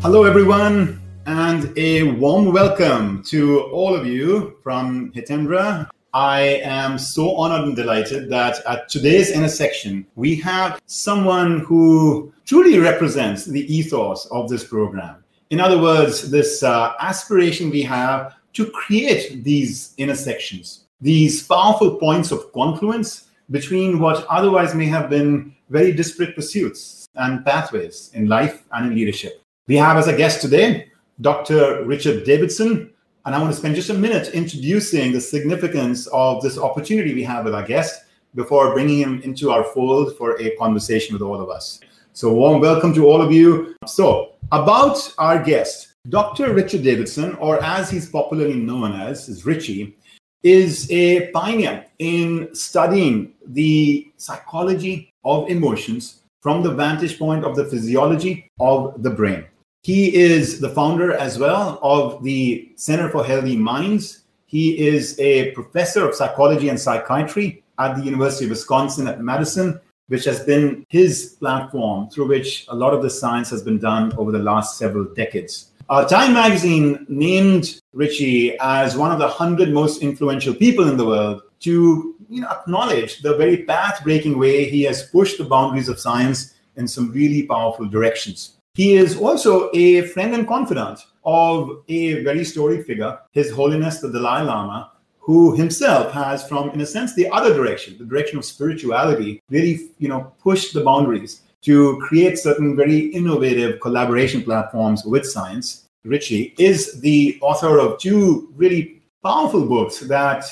Hello, everyone, and a warm welcome to all of you from Hitendra. I am so honored and delighted that at today's intersection, we have someone who truly represents the ethos of this program. In other words, this uh, aspiration we have to create these intersections, these powerful points of confluence between what otherwise may have been very disparate pursuits and pathways in life and in leadership. We have as a guest today Dr. Richard Davidson, and I want to spend just a minute introducing the significance of this opportunity we have with our guest before bringing him into our fold for a conversation with all of us. So, warm welcome to all of you. So, about our guest, Dr. Richard Davidson, or as he's popularly known as, is Richie, is a pioneer in studying the psychology of emotions from the vantage point of the physiology of the brain. He is the founder as well of the Center for Healthy Minds. He is a professor of psychology and psychiatry at the University of Wisconsin at Madison, which has been his platform through which a lot of the science has been done over the last several decades. Uh, Time magazine named Richie as one of the 100 most influential people in the world to you know, acknowledge the very path breaking way he has pushed the boundaries of science in some really powerful directions. He is also a friend and confidant of a very storied figure, His Holiness the Dalai Lama, who himself has, from in a sense, the other direction, the direction of spirituality, really, you know, pushed the boundaries to create certain very innovative collaboration platforms with science. Richie is the author of two really powerful books that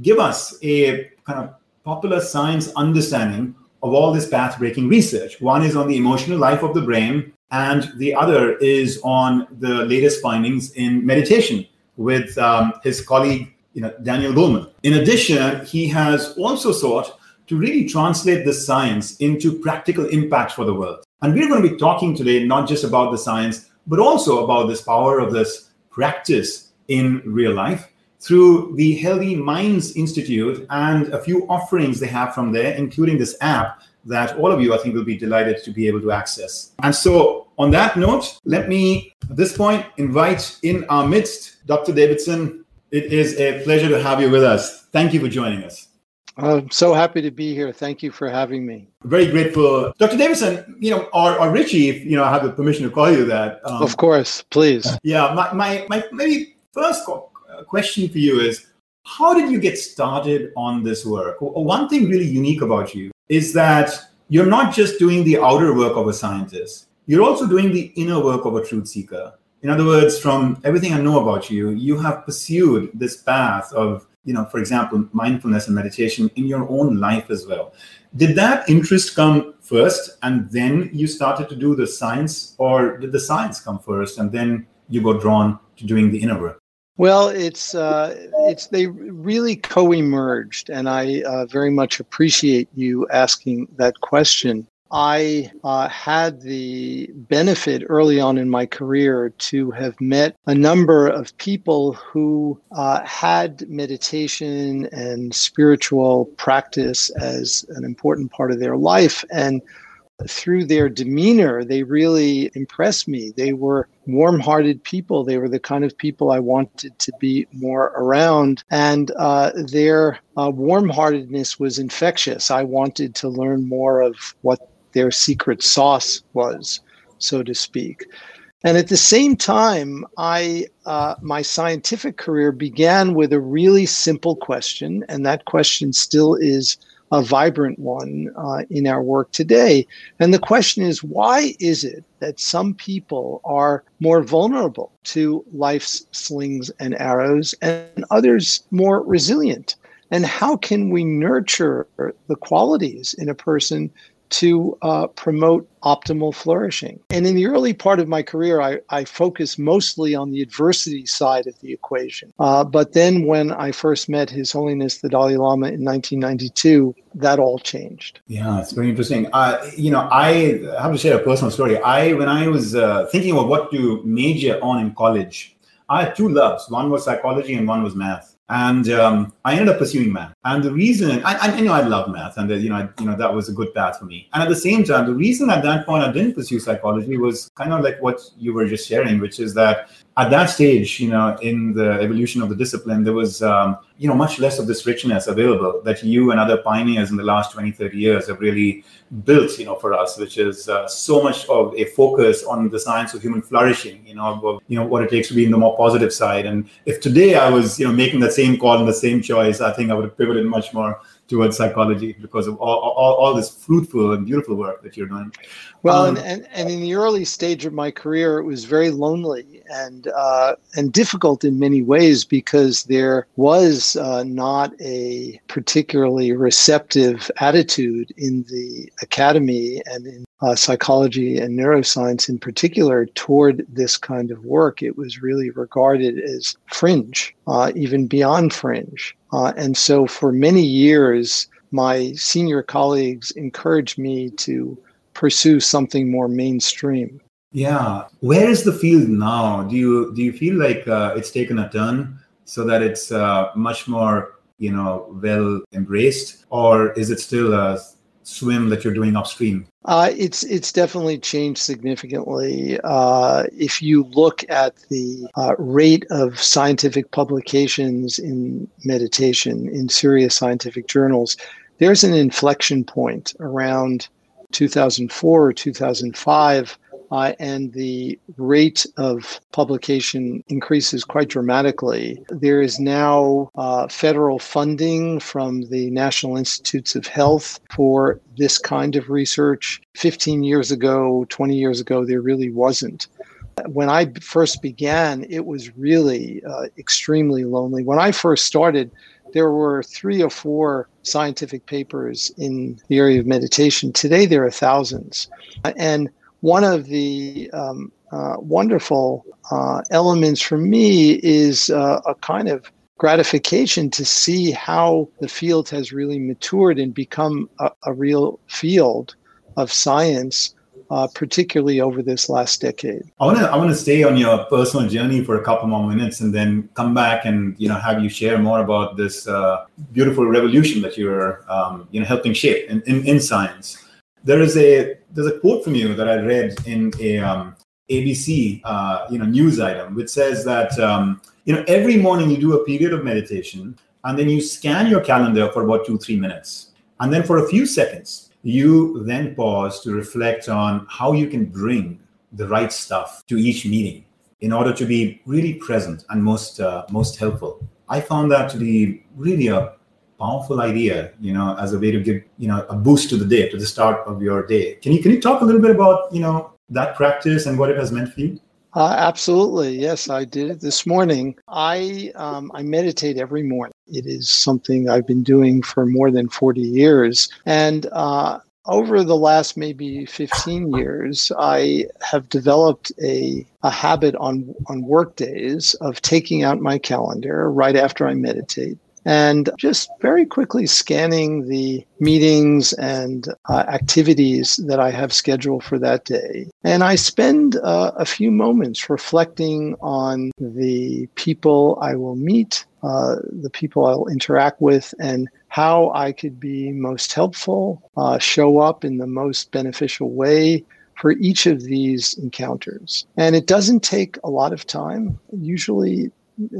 give us a kind of popular science understanding of all this path breaking research. One is on the emotional life of the brain, and the other is on the latest findings in meditation with um, his colleague, you know, Daniel Goleman. In addition, he has also sought to really translate the science into practical impact for the world. And we're going to be talking today not just about the science, but also about this power of this practice in real life through the Healthy Minds Institute and a few offerings they have from there, including this app that all of you, I think, will be delighted to be able to access. And so, on that note, let me at this point invite in our midst Dr. Davidson. It is a pleasure to have you with us. Thank you for joining us. I'm so happy to be here. Thank you for having me. Very grateful. Dr. Davidson, you know, or, or Richie, if you know, I have the permission to call you that. Um, of course, please. Yeah, my, my, my maybe first question for you is how did you get started on this work? One thing really unique about you is that you're not just doing the outer work of a scientist, you're also doing the inner work of a truth seeker. In other words, from everything I know about you, you have pursued this path of, you know, for example, mindfulness and meditation in your own life as well. Did that interest come first and then you started to do the science, or did the science come first and then you got drawn to doing the inner work? Well, it's uh, it's they really co-emerged, and I uh, very much appreciate you asking that question. I uh, had the benefit early on in my career to have met a number of people who uh, had meditation and spiritual practice as an important part of their life, and through their demeanor, they really impressed me. They were warm hearted people. They were the kind of people I wanted to be more around. And uh, their uh, warm heartedness was infectious. I wanted to learn more of what their secret sauce was, so to speak. And at the same time, I uh, my scientific career began with a really simple question, and that question still is a vibrant one uh, in our work today. And the question is why is it that some people are more vulnerable to life's slings and arrows and others more resilient? And how can we nurture the qualities in a person to uh, promote optimal flourishing. And in the early part of my career, I, I focused mostly on the adversity side of the equation. Uh, but then when I first met His Holiness the Dalai Lama in 1992, that all changed. Yeah, it's very interesting. Uh, you know, I have to share a personal story. I, when I was uh, thinking about what to major on in college, I had two loves. One was psychology and one was math. And um, I ended up pursuing math. And the reason, I, I know, I love math, and the, you know, I, you know, that was a good path for me. And at the same time, the reason at that point I didn't pursue psychology was kind of like what you were just sharing, which is that at that stage, you know, in the evolution of the discipline, there was, um, you know, much less of this richness available that you and other pioneers in the last 20, 30 years have really built, you know, for us, which is uh, so much of a focus on the science of human flourishing, you know, of, you know, what it takes to be in the more positive side. And if today I was, you know, making that same call and the same choice, I think I would have pivoted much more towards psychology because of all, all, all this fruitful and beautiful work that you're doing. Well, um, and, and, and in the early stage of my career, it was very lonely and uh, and difficult in many ways because there was uh, not a particularly receptive attitude in the academy and in uh, psychology and neuroscience in particular toward this kind of work. It was really regarded as fringe, uh, even beyond fringe. Uh, and so for many years, my senior colleagues encouraged me to pursue something more mainstream. Yeah, where is the field now? Do you do you feel like uh, it's taken a turn so that it's uh, much more you know well embraced, or is it still a swim that you're doing upstream? Uh, it's it's definitely changed significantly. Uh, if you look at the uh, rate of scientific publications in meditation in serious scientific journals, there's an inflection point around 2004 or 2005 uh, and the rate of publication increases quite dramatically. There is now uh, federal funding from the National Institutes of Health for this kind of research. 15 years ago, 20 years ago, there really wasn't. When I first began, it was really uh, extremely lonely. When I first started, there were three or four scientific papers in the area of meditation. Today, there are thousands. And one of the um, uh, wonderful uh, elements for me is uh, a kind of gratification to see how the field has really matured and become a, a real field of science. Uh, particularly over this last decade. I want to I want to stay on your personal journey for a couple more minutes, and then come back and you know have you share more about this uh, beautiful revolution that you're um, you know helping shape in, in, in science there is a there's a quote from you that I read in a um, ABC uh, you know news item which says that um, you know every morning you do a period of meditation and then you scan your calendar for about two three minutes and then for a few seconds you then pause to reflect on how you can bring the right stuff to each meeting in order to be really present and most uh, most helpful. I found that to be really a powerful idea, you know, as a way to give, you know, a boost to the day, to the start of your day. Can you can you talk a little bit about, you know, that practice and what it has meant for you? Uh, absolutely, yes, I did it this morning. I um, I meditate every morning. It is something I've been doing for more than forty years, and uh, over the last maybe 15 years, I have developed a, a habit on, on work days of taking out my calendar right after I meditate and just very quickly scanning the meetings and uh, activities that I have scheduled for that day. And I spend uh, a few moments reflecting on the people I will meet, uh, the people I'll interact with, and how I could be most helpful, uh, show up in the most beneficial way for each of these encounters. And it doesn't take a lot of time. Usually,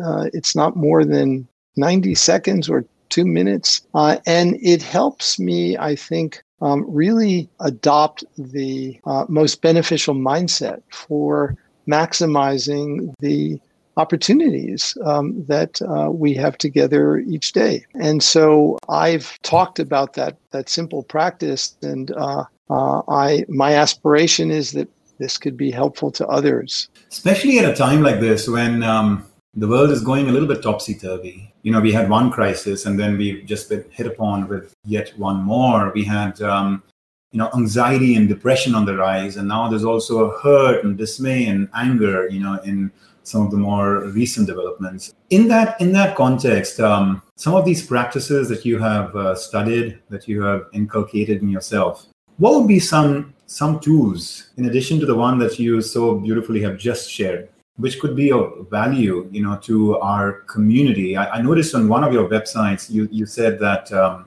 uh, it's not more than 90 seconds or two minutes. Uh, and it helps me, I think, um, really adopt the uh, most beneficial mindset for maximizing the opportunities um, that uh, we have together each day. And so I've talked about that that simple practice, and uh, uh, I my aspiration is that this could be helpful to others, especially at a time like this when. Um the world is going a little bit topsy turvy. You know, we had one crisis and then we've just been hit upon with yet one more. We had, um, you know, anxiety and depression on the rise. And now there's also a hurt and dismay and anger, you know, in some of the more recent developments. In that, in that context, um, some of these practices that you have uh, studied, that you have inculcated in yourself, what would be some some tools in addition to the one that you so beautifully have just shared which could be of value, you know, to our community. I, I noticed on one of your websites you you said that um,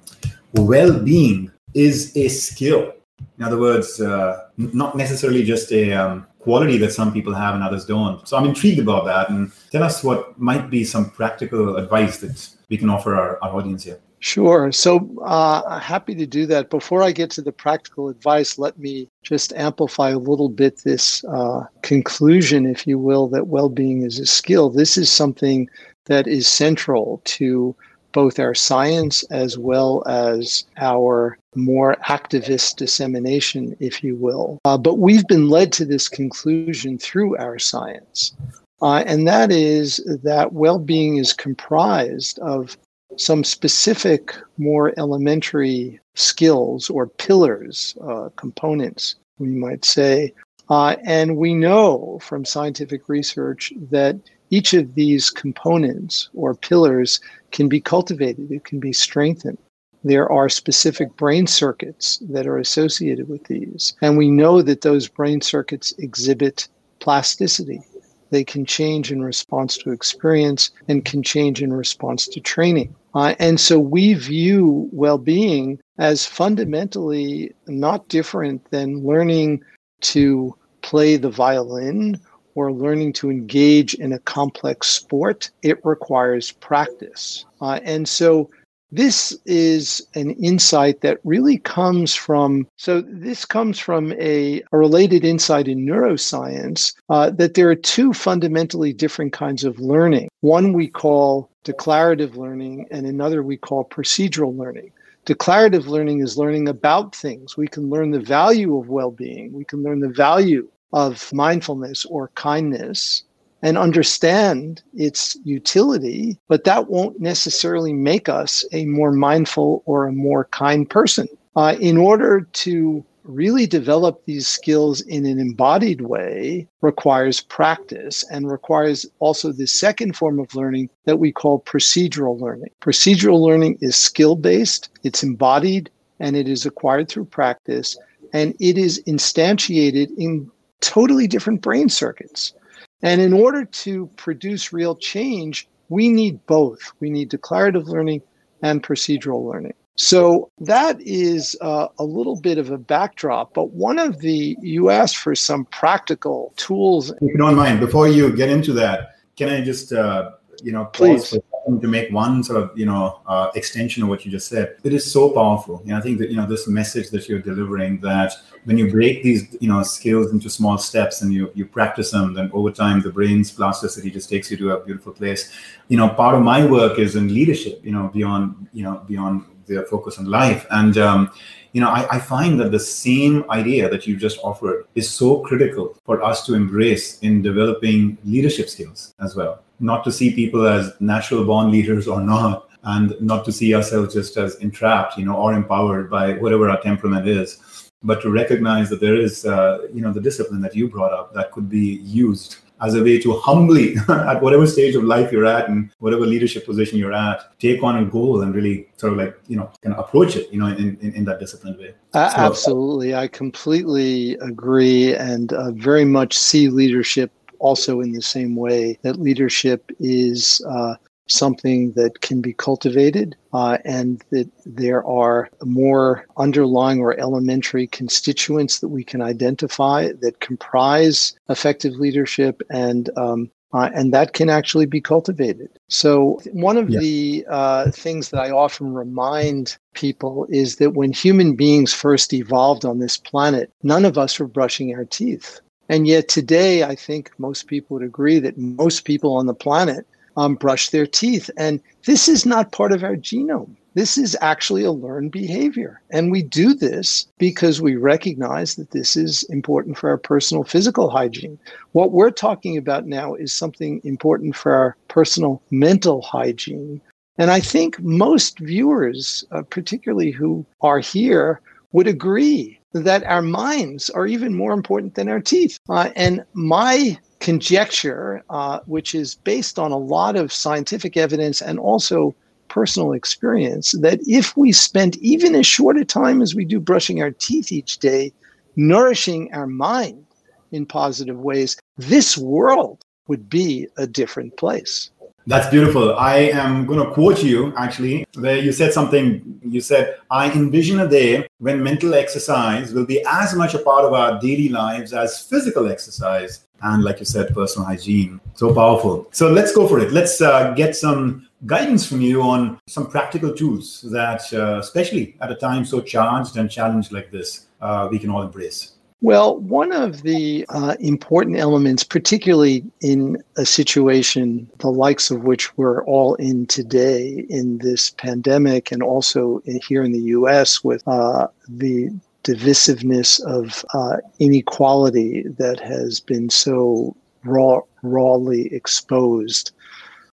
well-being is a skill. In other words, uh, not necessarily just a um, quality that some people have and others don't. So I'm intrigued about that. And tell us what might be some practical advice that we can offer our, our audience here. Sure. So uh, happy to do that. Before I get to the practical advice, let me just amplify a little bit this uh, conclusion, if you will, that well being is a skill. This is something that is central to both our science as well as our more activist dissemination, if you will. Uh, but we've been led to this conclusion through our science. Uh, and that is that well being is comprised of some specific, more elementary skills or pillars, uh, components, we might say. Uh, and we know from scientific research that each of these components or pillars can be cultivated, it can be strengthened. There are specific brain circuits that are associated with these. And we know that those brain circuits exhibit plasticity. They can change in response to experience and can change in response to training. Uh, and so we view well being as fundamentally not different than learning to play the violin or learning to engage in a complex sport. It requires practice. Uh, and so this is an insight that really comes from so this comes from a, a related insight in neuroscience uh, that there are two fundamentally different kinds of learning. One we call declarative learning and another we call procedural learning. Declarative learning is learning about things. We can learn the value of well-being. We can learn the value of mindfulness or kindness and understand its utility, but that won't necessarily make us a more mindful or a more kind person. Uh, in order to really develop these skills in an embodied way requires practice and requires also the second form of learning that we call procedural learning. Procedural learning is skill based, it's embodied, and it is acquired through practice, and it is instantiated in totally different brain circuits. And in order to produce real change, we need both. We need declarative learning and procedural learning. So that is uh, a little bit of a backdrop. But one of the, you asked for some practical tools. If you don't mind, before you get into that, can I just, uh, you know, please to make one sort of, you know, uh, extension of what you just said? It is so powerful. Know, I think that, you know, this message that you're delivering that when you break these you know skills into small steps and you you practice them then over time the brain's plasticity just takes you to a beautiful place you know part of my work is in leadership you know beyond you know beyond their focus on life and um, you know I, I find that the same idea that you just offered is so critical for us to embrace in developing leadership skills as well not to see people as natural born leaders or not and not to see ourselves just as entrapped you know or empowered by whatever our temperament is but to recognize that there is, uh, you know, the discipline that you brought up that could be used as a way to humbly, at whatever stage of life you're at and whatever leadership position you're at, take on a goal and really sort of like, you know, kind of approach it, you know, in, in, in that disciplined way. Uh, so, absolutely. I completely agree and uh, very much see leadership also in the same way that leadership is uh, something that can be cultivated uh, and that there are more underlying or elementary constituents that we can identify that comprise effective leadership and um, uh, and that can actually be cultivated. So, one of yeah. the uh, things that I often remind people is that when human beings first evolved on this planet, none of us were brushing our teeth. And yet, today, I think most people would agree that most people on the planet um, brush their teeth. And this is not part of our genome. This is actually a learned behavior. And we do this because we recognize that this is important for our personal physical hygiene. What we're talking about now is something important for our personal mental hygiene. And I think most viewers, uh, particularly who are here, would agree that our minds are even more important than our teeth. Uh, and my conjecture, uh, which is based on a lot of scientific evidence and also personal experience, that if we spend even as short a time as we do brushing our teeth each day, nourishing our mind in positive ways, this world would be a different place. That's beautiful. I am going to quote you actually, where you said something. You said, I envision a day when mental exercise will be as much a part of our daily lives as physical exercise. And like you said, personal hygiene. So powerful. So let's go for it. Let's uh, get some guidance from you on some practical tools that, uh, especially at a time so charged and challenged like this, uh, we can all embrace. Well, one of the uh, important elements, particularly in a situation the likes of which we're all in today in this pandemic, and also here in the US with uh, the divisiveness of uh, inequality that has been so raw, rawly exposed.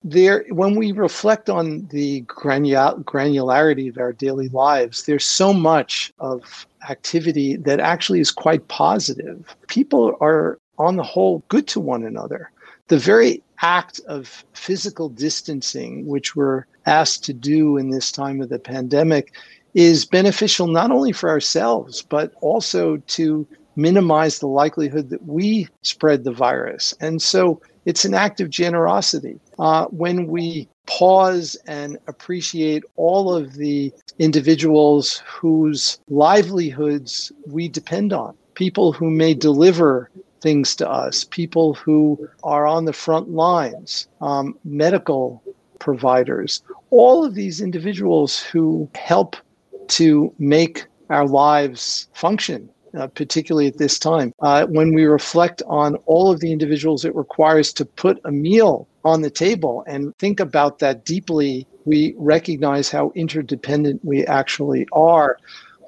There, when we reflect on the granul- granularity of our daily lives, there's so much of activity that actually is quite positive. People are, on the whole, good to one another. The very act of physical distancing, which we're asked to do in this time of the pandemic, is beneficial not only for ourselves, but also to minimize the likelihood that we spread the virus. And so it's an act of generosity. Uh, when we pause and appreciate all of the individuals whose livelihoods we depend on, people who may deliver things to us, people who are on the front lines, um, medical providers, all of these individuals who help to make our lives function uh, particularly at this time. Uh, when we reflect on all of the individuals it requires to put a meal on the table and think about that deeply, we recognize how interdependent we actually are.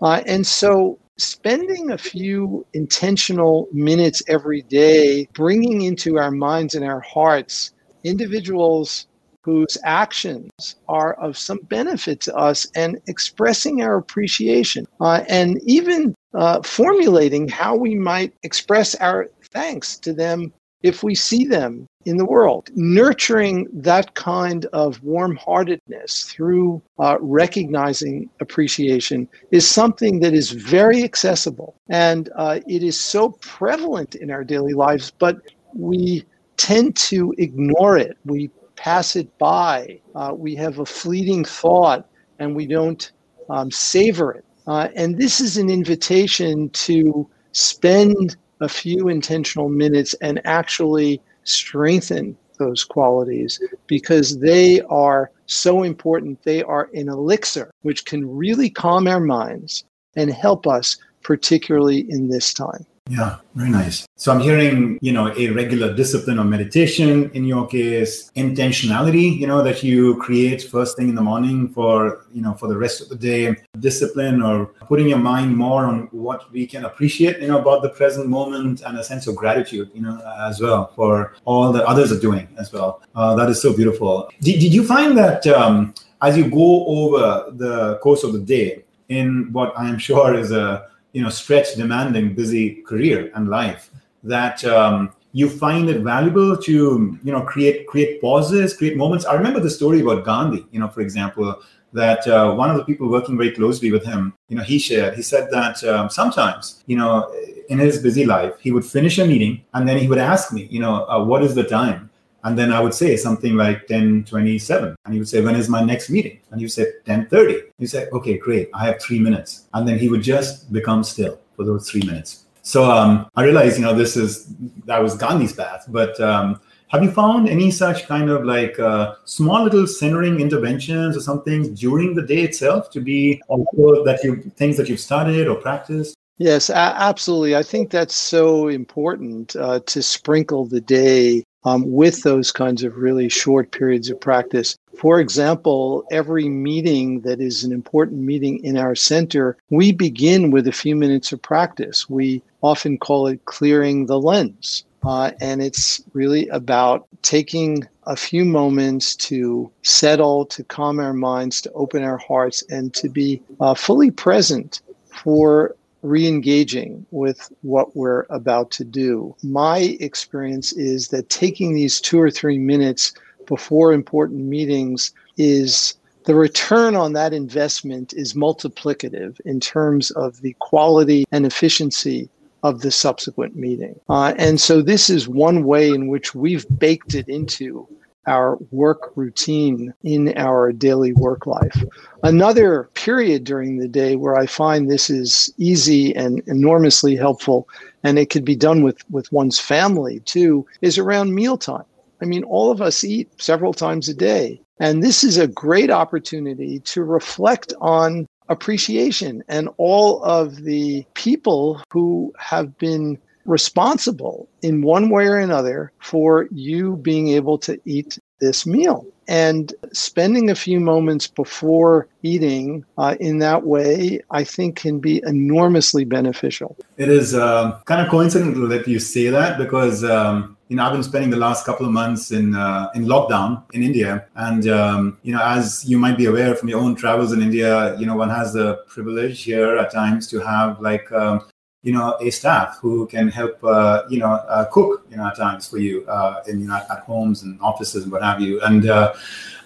Uh, and so, spending a few intentional minutes every day, bringing into our minds and our hearts individuals whose actions are of some benefit to us and expressing our appreciation uh, and even uh, formulating how we might express our thanks to them if we see them in the world. Nurturing that kind of warm heartedness through uh, recognizing appreciation is something that is very accessible and uh, it is so prevalent in our daily lives, but we tend to ignore it. We pass it by. Uh, we have a fleeting thought and we don't um, savor it. Uh, and this is an invitation to spend a few intentional minutes and actually strengthen those qualities because they are so important. They are an elixir which can really calm our minds and help us, particularly in this time. Yeah, very nice. So I'm hearing, you know, a regular discipline of meditation in your case, intentionality, you know, that you create first thing in the morning for, you know, for the rest of the day, discipline or putting your mind more on what we can appreciate, you know, about the present moment and a sense of gratitude, you know, as well for all that others are doing as well. Uh, that is so beautiful. Did, did you find that um, as you go over the course of the day in what I am sure is a you know stretched demanding busy career and life that um, you find it valuable to you know create create pauses create moments. I remember the story about gandhi you know for example that uh, one of the people working very closely with him you know he shared he said that um, sometimes you know in his busy life he would finish a meeting and then he would ask me you know uh, what is the time and then I would say something like 1027. And he would say, when is my next meeting? And you say 1030. You say, okay, great. I have three minutes. And then he would just become still for those three minutes. So um, I realized, you know, this is, that was Gandhi's path. But um, have you found any such kind of like uh, small little centering interventions or something during the day itself to be also that you things that you've studied or practiced? Yes, a- absolutely. I think that's so important uh, to sprinkle the day um, with those kinds of really short periods of practice. For example, every meeting that is an important meeting in our center, we begin with a few minutes of practice. We often call it clearing the lens. Uh, and it's really about taking a few moments to settle, to calm our minds, to open our hearts, and to be uh, fully present for re-engaging with what we're about to do. My experience is that taking these two or three minutes before important meetings is the return on that investment is multiplicative in terms of the quality and efficiency of the subsequent meeting. Uh, and so this is one way in which we've baked it into our work routine in our daily work life. Another period during the day where I find this is easy and enormously helpful, and it could be done with, with one's family too, is around mealtime. I mean, all of us eat several times a day. And this is a great opportunity to reflect on appreciation and all of the people who have been responsible in one way or another for you being able to eat this meal. And spending a few moments before eating uh, in that way, I think, can be enormously beneficial. It is uh, kind of coincidental that you say that because um, you know I've been spending the last couple of months in uh, in lockdown in India, and um, you know as you might be aware from your own travels in India, you know one has the privilege here at times to have like um, you know a staff who can help uh, you know uh, cook you know at times for you uh, in you know at homes and offices and what have you. And uh,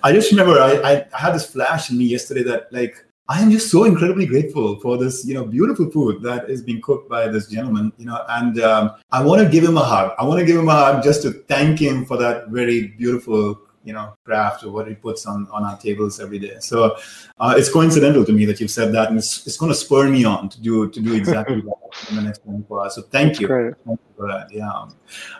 i just remember I, I had this flash in me yesterday that like i am just so incredibly grateful for this you know beautiful food that is being cooked by this gentleman you know. And um, i want to give him a hug. I want to give him a hug just to thank him for that very beautiful you know craft or what he puts on on our tables every day. So uh, it's coincidental to me that you've said that, and it's, it's going to spur me on to do to do exactly that in the next 24 hours. So thank you. Thank you for that. Yeah.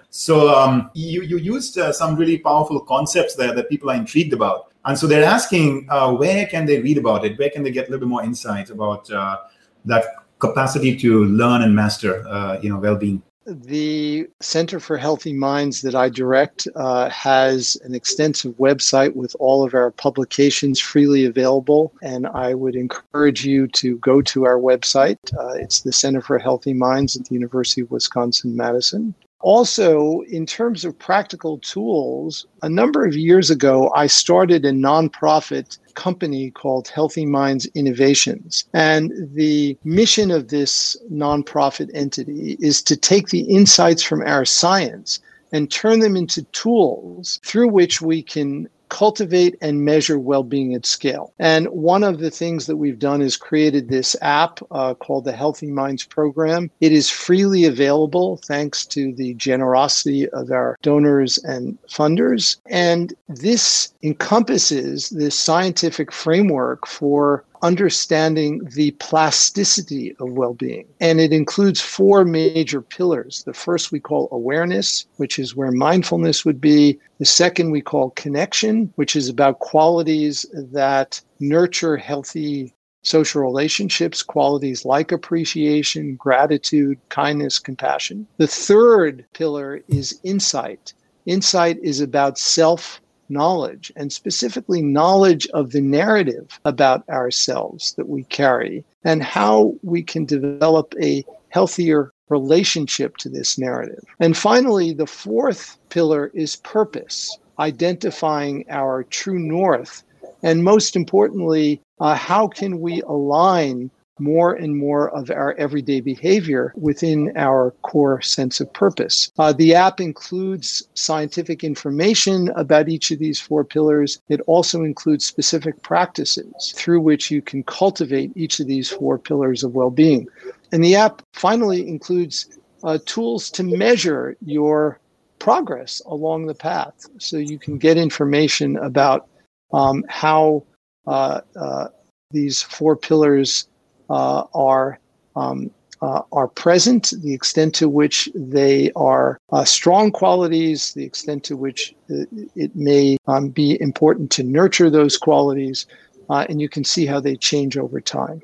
So um, you you used uh, some really powerful concepts there that people are intrigued about, and so they're asking uh, where can they read about it? Where can they get a little bit more insight about uh, that capacity to learn and master, uh, you know, well-being? The Center for Healthy Minds that I direct uh, has an extensive website with all of our publications freely available. And I would encourage you to go to our website. Uh, it's the Center for Healthy Minds at the University of Wisconsin Madison. Also, in terms of practical tools, a number of years ago, I started a nonprofit company called Healthy Minds Innovations. And the mission of this nonprofit entity is to take the insights from our science and turn them into tools through which we can cultivate and measure well-being at scale. And one of the things that we've done is created this app uh, called the Healthy Minds Program. It is freely available thanks to the generosity of our donors and funders. And this encompasses this scientific framework for understanding the plasticity of well being. And it includes four major pillars. The first we call awareness, which is where mindfulness would be. The second we call connection, which is about qualities that nurture healthy social relationships, qualities like appreciation, gratitude, kindness, compassion. The third pillar is insight. Insight is about self knowledge, and specifically knowledge of the narrative about ourselves that we carry and how we can develop a healthier relationship to this narrative. And finally, the fourth pillar is purpose, identifying our true north. And most importantly, uh, how can we align more and more of our everyday behavior within our core sense of purpose. Uh, the app includes scientific information about each of these four pillars. It also includes specific practices through which you can cultivate each of these four pillars of well being. And the app finally includes uh, tools to measure your progress along the path so you can get information about um, how uh, uh, these four pillars uh, are um, uh, are present, the extent to which they are uh, strong qualities, the extent to which it may um, be important to nurture those qualities, uh, and you can see how they change over time.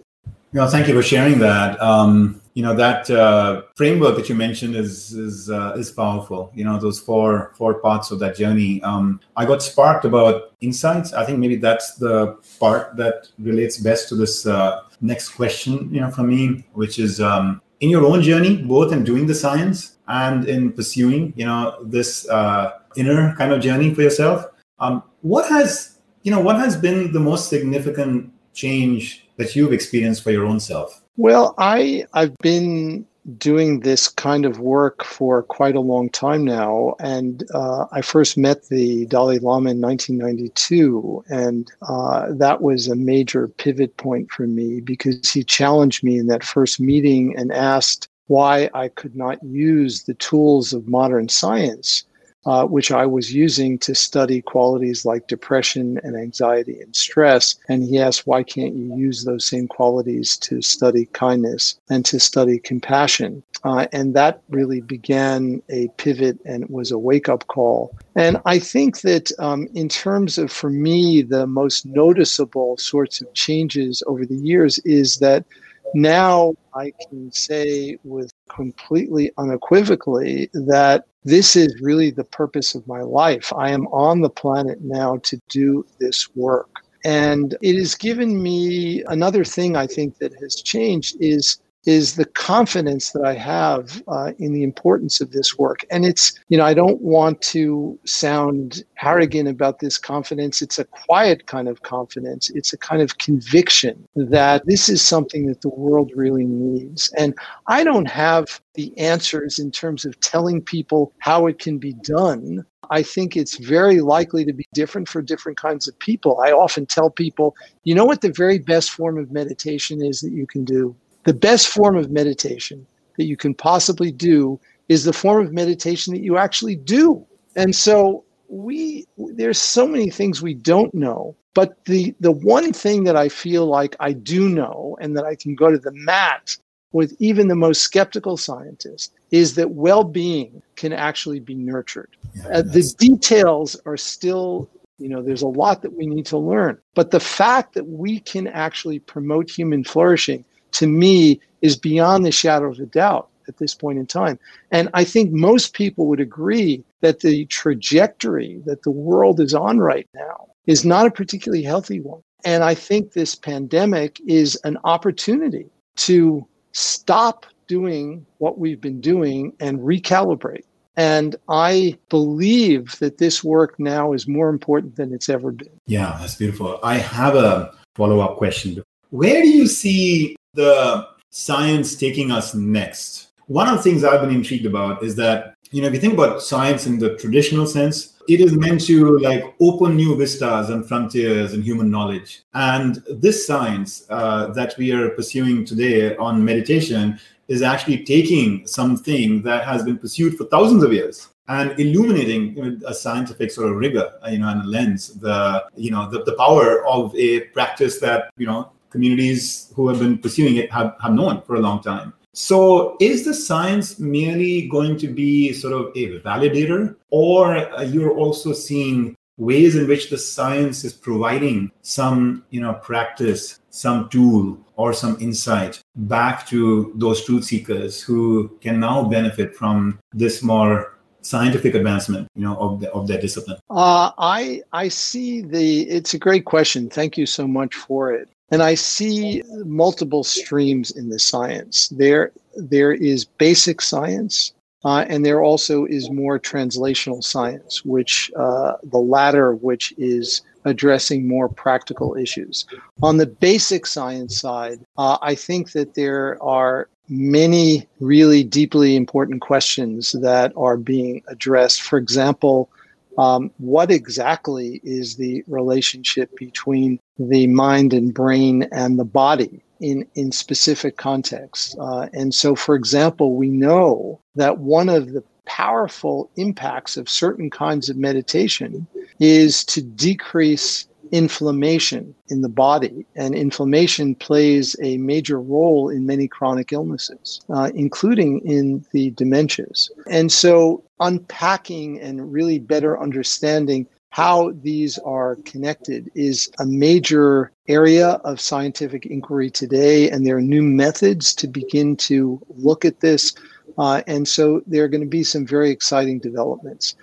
Well, thank you for sharing that. Um, you know that uh, framework that you mentioned is is uh, is powerful. You know those four four parts of that journey. Um, I got sparked about insights. I think maybe that's the part that relates best to this uh, next question. You know, from me, which is um, in your own journey, both in doing the science and in pursuing, you know, this uh, inner kind of journey for yourself. Um, what has you know what has been the most significant change that you've experienced for your own self? Well, I I've been doing this kind of work for quite a long time now, and uh, I first met the Dalai Lama in 1992, and uh, that was a major pivot point for me because he challenged me in that first meeting and asked why I could not use the tools of modern science uh, which I was using to study qualities like depression and anxiety and stress. And he asked, why can't you use those same qualities to study kindness and to study compassion? Uh, and that really began a pivot and was a wake up call. And I think that um, in terms of, for me, the most noticeable sorts of changes over the years is that now I can say with completely unequivocally that this is really the purpose of my life. I am on the planet now to do this work. And it has given me another thing I think that has changed is is the confidence that I have uh, in the importance of this work. And it's, you know, I don't want to sound arrogant about this confidence. It's a quiet kind of confidence. It's a kind of conviction that this is something that the world really needs. And I don't have the answers in terms of telling people how it can be done. I think it's very likely to be different for different kinds of people. I often tell people, you know what the very best form of meditation is that you can do? The best form of meditation that you can possibly do is the form of meditation that you actually do. And so we there's so many things we don't know, but the the one thing that I feel like I do know and that I can go to the mat with even the most skeptical scientist is that well-being can actually be nurtured. Yeah, uh, the details are still you know there's a lot that we need to learn but the fact that we can actually promote human flourishing to me is beyond the shadow of a doubt at this point in time. And I think most people would agree that the trajectory that the world is on right now is not a particularly healthy one. And I think this pandemic is an opportunity to stop doing what we've been doing and recalibrate. And I believe that this work now is more important than it's ever been. Yeah, that's beautiful. I have a follow up question. Where do you see the science taking us next? One of the things I've been intrigued about is that, you know, if you think about science in the traditional sense, it is meant to like open new vistas and frontiers in human knowledge. And this science uh, that we are pursuing today on meditation is actually taking something that has been pursued for thousands of years and illuminating you know, a scientific sort of rigor, you know, and a lens, the you know the, the power of a practice that you know communities who have been pursuing it have, have known for a long time. So, is the science merely going to be sort of a validator, or you're also seeing ways in which the science is providing some, you know, practice, some tool, or some insight back to those truth seekers who can now benefit from this more scientific advancement you know of, the, of their discipline? Uh, i i see the it's a great question. Thank you so much for it and I see multiple streams in the science. There, there is basic science, uh, and there also is more translational science, which uh, the latter of which is addressing more practical issues. On the basic science side, uh, I think that there are many really deeply important questions that are being addressed. For example, um, what exactly is the relationship between the mind and brain and the body in, in specific contexts. Uh, and so, for example, we know that one of the powerful impacts of certain kinds of meditation is to decrease inflammation in the body. And inflammation plays a major role in many chronic illnesses, uh, including in the dementias. And so, unpacking and really better understanding how these are connected is a major area of scientific inquiry today, and there are new methods to begin to look at this. Uh, and so there are going to be some very exciting developments.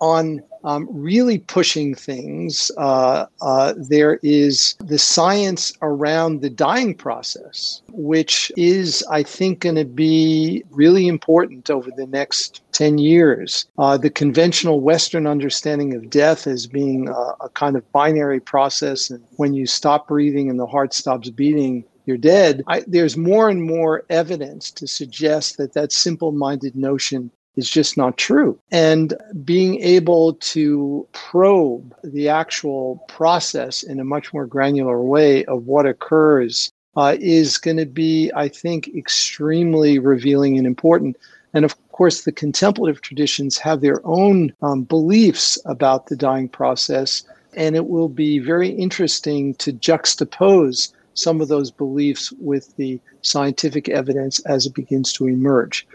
On um, really pushing things, uh, uh, there is the science around the dying process, which is, I think, going to be really important over the next 10 years. Uh, the conventional Western understanding of death as being a, a kind of binary process, and when you stop breathing and the heart stops beating, you're dead. I, there's more and more evidence to suggest that that simple minded notion is just not true. And being able to probe the actual process in a much more granular way of what occurs uh, is going to be, I think, extremely revealing and important. And of course, the contemplative traditions have their own um, beliefs about the dying process. And it will be very interesting to juxtapose some of those beliefs with the scientific evidence as it begins to emerge.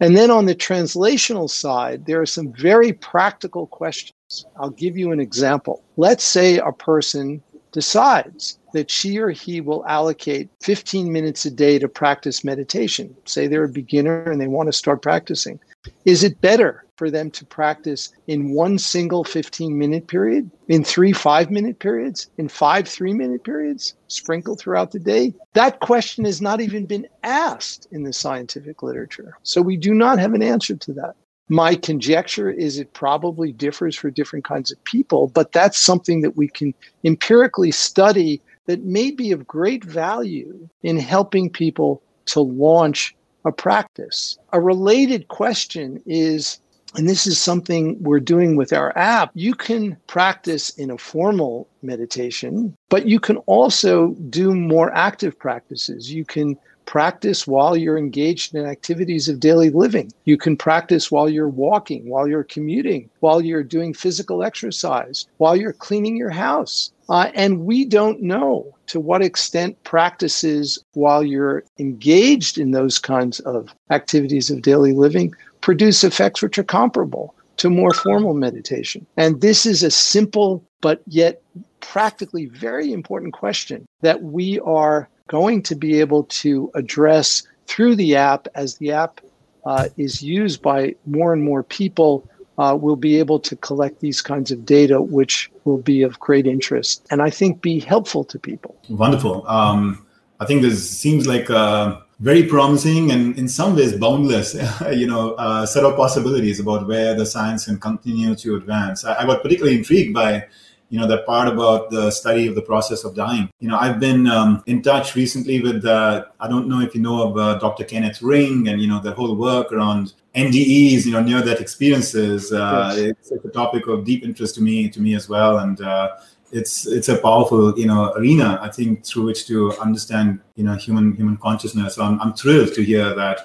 And then on the translational side, there are some very practical questions. I'll give you an example. Let's say a person decides that she or he will allocate 15 minutes a day to practice meditation. Say they're a beginner and they want to start practicing. Is it better for them to practice in one single 15 minute period, in three five minute periods, in five three minute periods, sprinkled throughout the day? That question has not even been asked in the scientific literature. So we do not have an answer to that. My conjecture is it probably differs for different kinds of people, but that's something that we can empirically study that may be of great value in helping people to launch a practice. A related question is and this is something we're doing with our app. You can practice in a formal meditation, but you can also do more active practices. You can practice while you're engaged in activities of daily living. You can practice while you're walking, while you're commuting, while you're doing physical exercise, while you're cleaning your house. Uh, and we don't know to what extent practices while you're engaged in those kinds of activities of daily living produce effects which are comparable to more formal meditation. And this is a simple but yet practically very important question that we are going to be able to address through the app as the app uh, is used by more and more people. Uh, we'll be able to collect these kinds of data, which will be of great interest and I think be helpful to people. Wonderful. Um, I think this seems like a very promising and in some ways boundless, you know, uh, set of possibilities about where the science can continue to advance. I, I got particularly intrigued by you know that part about the study of the process of dying you know i've been um, in touch recently with uh, i don't know if you know of uh, dr kenneth ring and you know the whole work around ndes you know near death experiences uh, yes. it's, it's, a topic of deep interest to me to me as well and uh, it's it's a powerful you know arena i think through which to understand you know human human consciousness. So i'm, I'm thrilled to hear that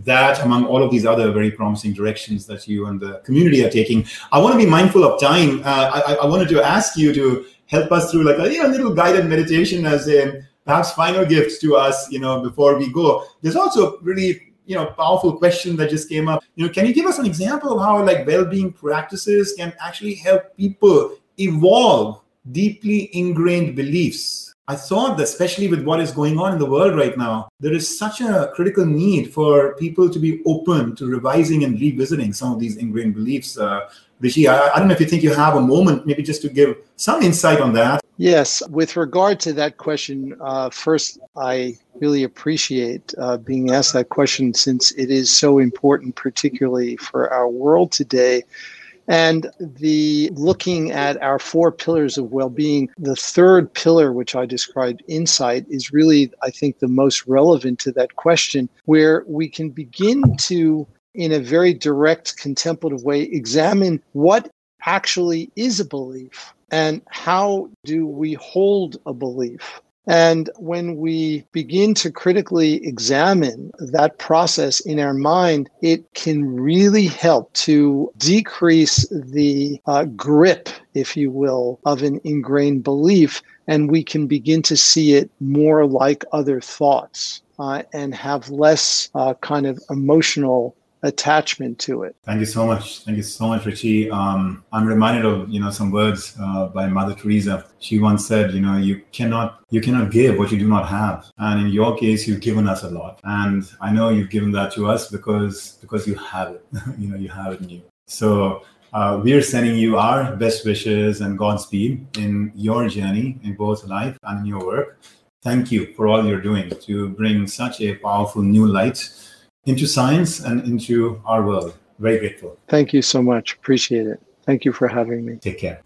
that among all of these other very promising directions that you and the community are taking. I want to be mindful of time. Uh, I, I, wanted to ask you to help us through like a you know, little guided meditation as a perhaps final gift to us you know before we go. There's also a really you know powerful question that just came up. You know can you give us an example of how like well-being practices can actually help people evolve deeply ingrained beliefs I thought that, especially with what is going on in the world right now, there is such a critical need for people to be open to revising and revisiting some of these ingrained beliefs. Uh, Richie, I, I don't know if you think you have a moment, maybe just to give some insight on that. Yes, with regard to that question, uh, first, I really appreciate uh, being asked that question since it is so important, particularly for our world today. And the looking at our four pillars of well being, the third pillar, which I described, insight, is really, I think, the most relevant to that question, where we can begin to, in a very direct, contemplative way, examine what actually is a belief and how do we hold a belief. And when we begin to critically examine that process in our mind, it can really help to decrease the uh, grip, if you will, of an ingrained belief. And we can begin to see it more like other thoughts uh, and have less uh, kind of emotional attachment to it. Thank you so much. Thank you so much, Richie. Um, I'm reminded of you know some words uh, by Mother Teresa. She once said, you know, you cannot you cannot give what you do not have, and in your case, you've given us a lot, and I know you've given that to us because because you have it. you know, you have it in you. So. Uh, we are sending you our best wishes and Godspeed in your journey in both life and in your work. Thank you for all you're doing to bring such a powerful new light into science and into our world. Very grateful. Thank you so much. Appreciate it. Thank you for having me. Take care.